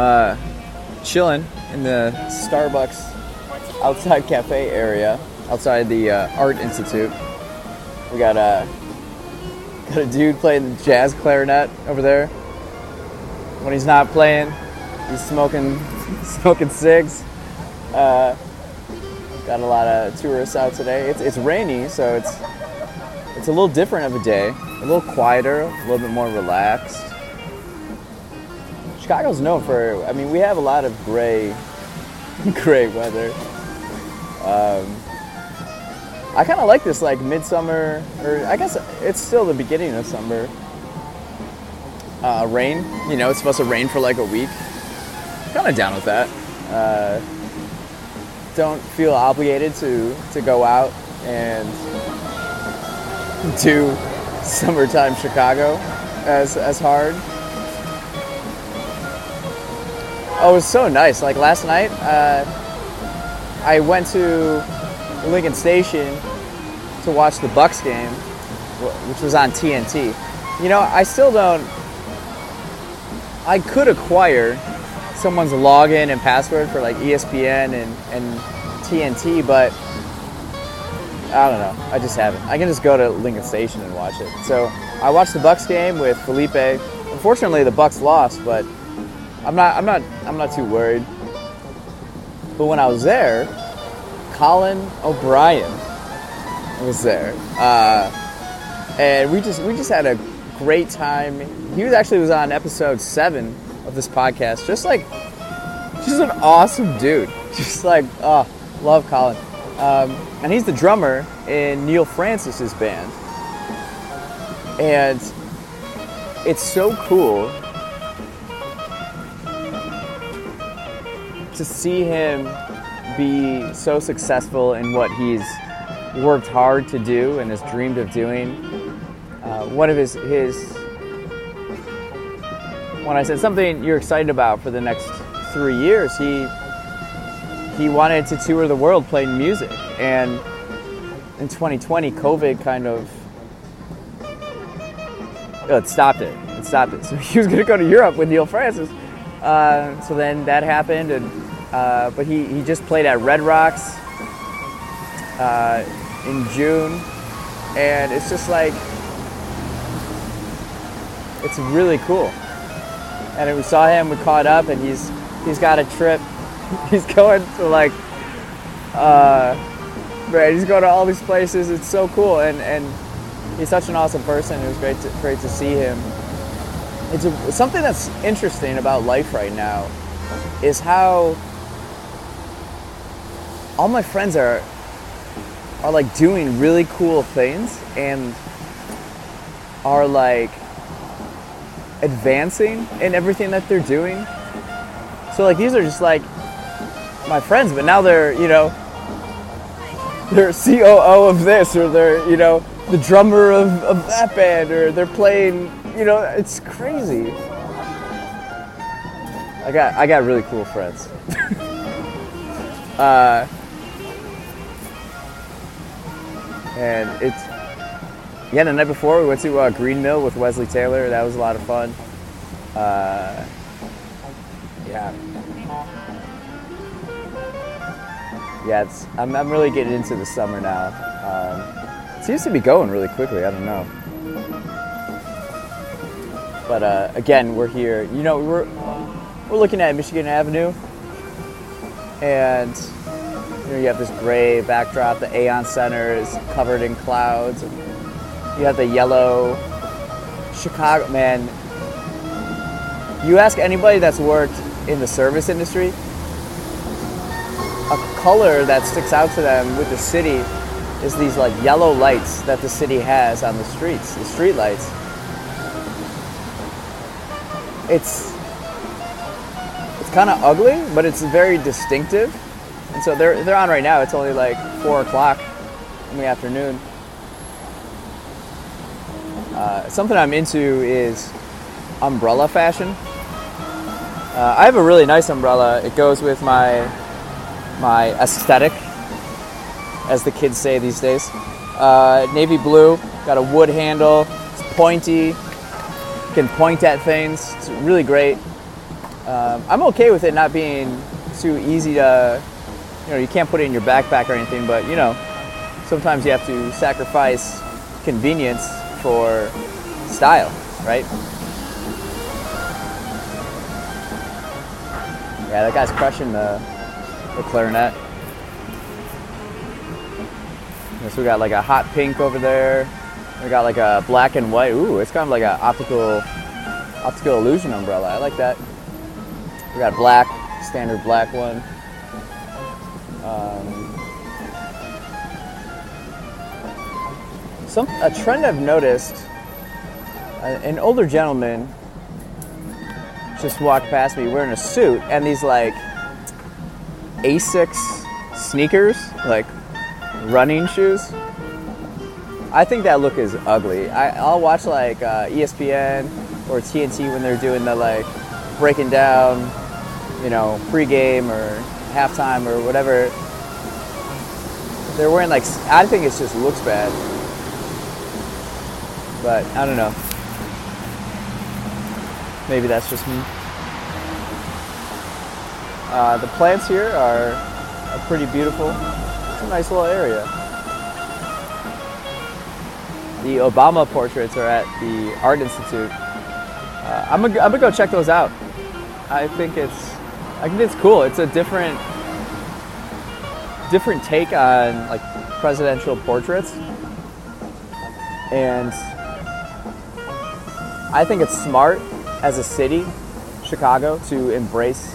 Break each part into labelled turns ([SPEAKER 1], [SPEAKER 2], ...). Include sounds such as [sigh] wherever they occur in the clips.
[SPEAKER 1] uh, chilling in the Starbucks outside cafe area, outside the uh, Art Institute. We got a got a dude playing the jazz clarinet over there. When he's not playing, he's smoking [laughs] smoking cigs. Uh, got a lot of tourists out today. It's, it's rainy, so it's it's a little different of a day. A little quieter, a little bit more relaxed. Chicago's known for. I mean, we have a lot of gray, [laughs] gray weather. Um, I kind of like this, like midsummer, or I guess it's still the beginning of summer. Uh, rain, you know, it's supposed to rain for like a week. Kind of down with that. Uh, don't feel obligated to to go out and do [laughs] summertime Chicago as as hard. Oh, it was so nice. Like last night, uh, I went to Lincoln Station to watch the Bucks game, which was on TNT. You know, I still don't. I could acquire someone's login and password for like ESPN and, and TNT, but I don't know. I just haven't. I can just go to Lincoln Station and watch it. So I watched the Bucks game with Felipe. Unfortunately, the Bucks lost, but I'm not. I'm not. I'm not too worried. But when I was there, Colin O'Brien was there, uh, and we just we just had a great time. He was actually was on episode seven of this podcast. Just like, just an awesome dude. [laughs] Just like, oh, love Colin. Um, and he's the drummer in Neal Francis's band, and it's so cool to see him be so successful in what he's worked hard to do and has dreamed of doing. Uh, one of his his when I said something you're excited about for the next three years, he he wanted to tour the world playing music, and in 2020, COVID kind of oh, it stopped it. It stopped it. [laughs] So he was going to go to Europe with Neal Francis. Uh, so then that happened, and uh, but he, he just played at Red Rocks uh, in June, and it's just like it's really cool. And we saw him, we caught up, and he's he's got a trip. [laughs] He's going to like, uh, right? He's going to all these places. It's so cool, and and he's such an awesome person. It was great to great to see him. It's a, something that's interesting about life right now is how all my friends are are like doing really cool things and are like advancing in everything that they're doing. So like these are just like my friends, but now they're, you know, they're COO of this or they're, you know, the drummer of, of that band or they're playing, you know, it's crazy. I got I got really cool friends. [laughs] uh, and it's yeah. The night before we went to uh, Green Mill with Wesley Taylor. That was a lot of fun. Uh, yeah. Yeah, it's, I'm, I'm really getting into the summer now. Um, it seems to be going really quickly. I don't know. But uh, again, we're here. You know, we're we're looking at Michigan Avenue, and you know, you have this gray backdrop. The Aon Center is covered in clouds. You have the yellow Chicago man. You ask anybody that's worked in the service industry, a color that sticks out to them with the city is these like yellow lights that the city has on the streets, the street lights. It's it's kind of ugly, but it's very distinctive. And so they're they're on right now. It's only like four o'clock in the afternoon. Uh, something I'm into is umbrella fashion. Uh, I have a really nice umbrella. It goes with my my aesthetic, as the kids say these days. Uh, navy blue, got Got a wood handle. It's pointy. Can point at things. It's really great. Um, I'm okay with it not being too easy to, you know, you can't put it in your backpack or anything, but you know, sometimes you have to sacrifice convenience for style, right? Yeah, that guy's crushing the, the clarinet. So we got like a hot pink over there. We got like a black and white. Ooh, it's kind of like an optical optical illusion umbrella. I like that. We got black, standard black one. Um, some a trend I've noticed. uh, An older gentleman just walked past me wearing a suit and these like Asics sneakers, like running shoes. I think that look is ugly. I, I'll watch like uh, ESPN or TNT when they're doing the like breaking down, you know, pregame or halftime or whatever. They're wearing like I think it just looks bad, but I don't know. Maybe that's just me. Uh, the plants here are, are pretty beautiful. It's a nice little area. The Obama portraits are at the Art Institute. Uh, I'm, gonna, I'm gonna go check those out. I think it's I think it's cool. It's a different different take on like presidential portraits, and I think it's smart as a city, Chicago, to embrace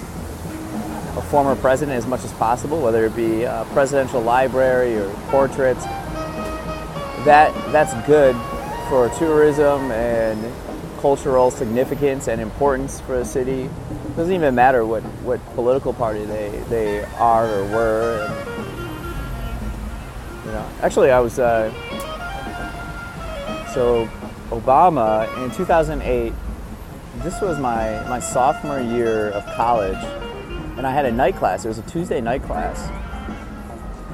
[SPEAKER 1] a former president as much as possible, whether it be a presidential library or portraits. That that's good for tourism and cultural significance and importance for a city. It doesn't even matter what, what political party they, they are or were. And, you know, actually, I was uh, so Obama in 2008. This was my my sophomore year of college, and I had a night class. It was a Tuesday night class,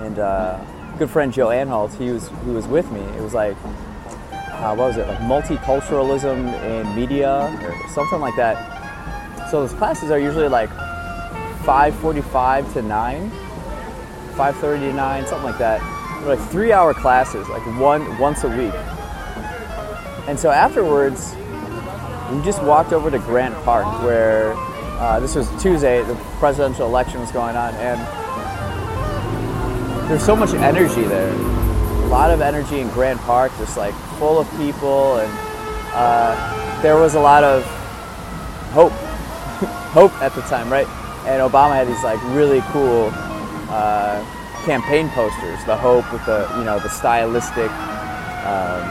[SPEAKER 1] and uh, good friend Joe Anhalt, he was who was with me. It was like uh, what was it like multiculturalism in media or something like that. So those classes are usually like 5:45 to 9, 5:30 to 9, something like that. They're like three-hour classes, like one once a week. And so afterwards, we just walked over to Grant Park, where uh, this was Tuesday, the presidential election was going on, and there's so much energy there. Lot of energy in Grant Park, just like full of people, and uh, there was a lot of hope, [laughs] hope at the time, right? And Obama had these like really cool uh, campaign posters, the hope with the you know the stylistic. Um,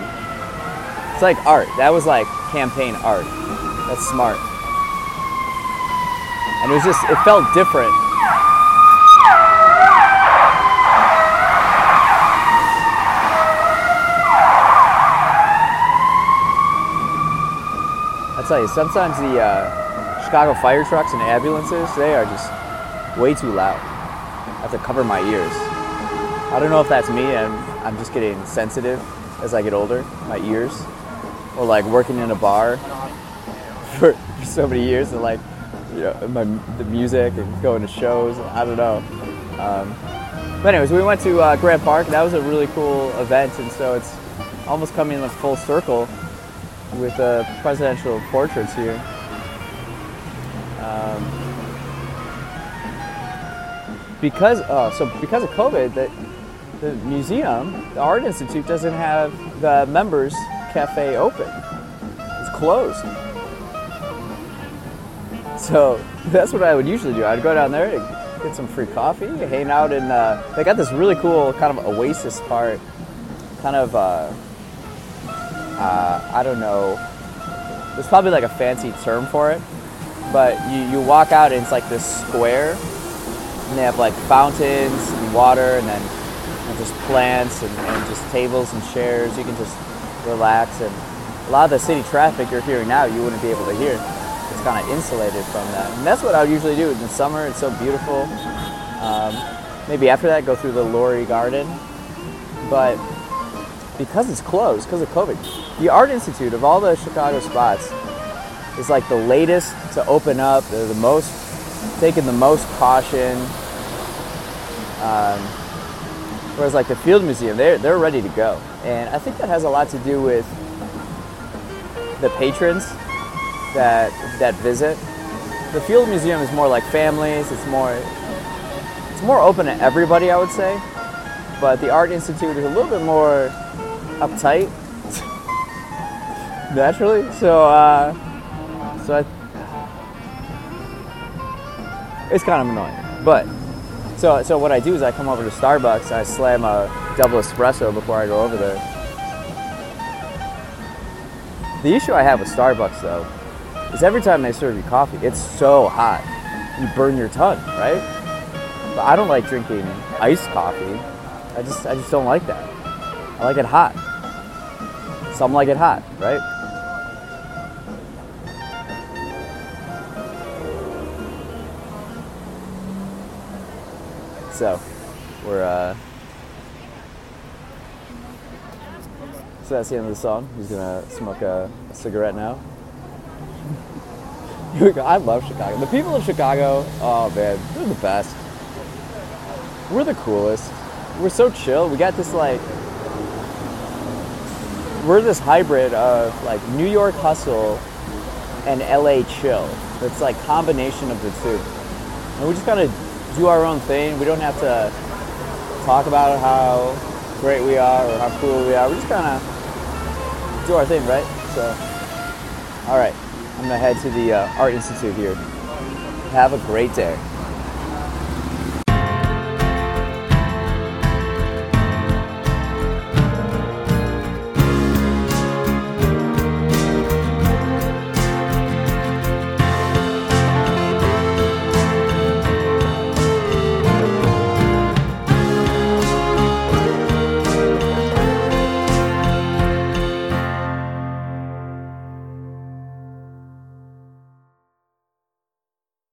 [SPEAKER 1] it's like art. That was like campaign art. That's smart. And it was just, it felt different. Sometimes the uh, Chicago fire trucks and ambulances, they are just way too loud. I have to cover my ears. I don't know if that's me and I'm just getting sensitive as I get older, my ears. Or like working in a bar [laughs] for, for so many years and like, you know, my, the music and going to shows, I don't know. Um, but anyways, we went to uh, Grant Park. That was a really cool event, and so it's almost coming in a full circle with uh, presidential portraits here. Um, because uh, so because of COVID, that the museum, the Art Institute, doesn't have the members cafe open. It's closed. So [laughs] that's what I would usually do. I'd go down there and get some free coffee, hang out and Uh, they got this really cool kind of oasis part, kind of. Uh, uh, I don't know. There's probably like a fancy term for it, but you, you walk out and it's like this square, and they have like fountains and water, and then and just plants and, and just tables and chairs. You can just relax, and a lot of the city traffic you're hearing now, you wouldn't be able to hear. It's kind of insulated from that, and that's what I usually do in the summer. It's so beautiful. Um, maybe after that, go through the Lurie Garden, but because it's closed because of COVID. The Art Institute of all the Chicago spots is like the latest to open up. They're the most taking the most caution. Um, whereas like the Field Museum, they're they're ready to go, and I think that has a lot to do with the patrons that that visit. The Field Museum is more like families. It's more it's more open to everybody, I would say. But the Art Institute is a little bit more uptight, [laughs] naturally. So, uh, so I, it's kind of annoying. But so so what I do is I come over to Starbucks. I slam a double espresso before I go over there. The issue I have with Starbucks though is every time they serve you coffee, it's so hot, you burn your tongue, right? But I don't like drinking iced coffee. I just I just don't like that. I like it hot. Some like it hot, right? So, we're uh So that's the end of the song. He's gonna smoke a, a cigarette now. [laughs] I love Chicago. The people of Chicago, oh man, they're the best. We're the coolest. We're so chill. We got this like we're this hybrid of like New York hustle and LA chill. It's like combination of the two. And we just kind of do our own thing. We don't have to talk about how great we are or how cool we are. We just kind of do our thing, right? So, all right, I'm gonna head to the uh, Art Institute here. Have a great day.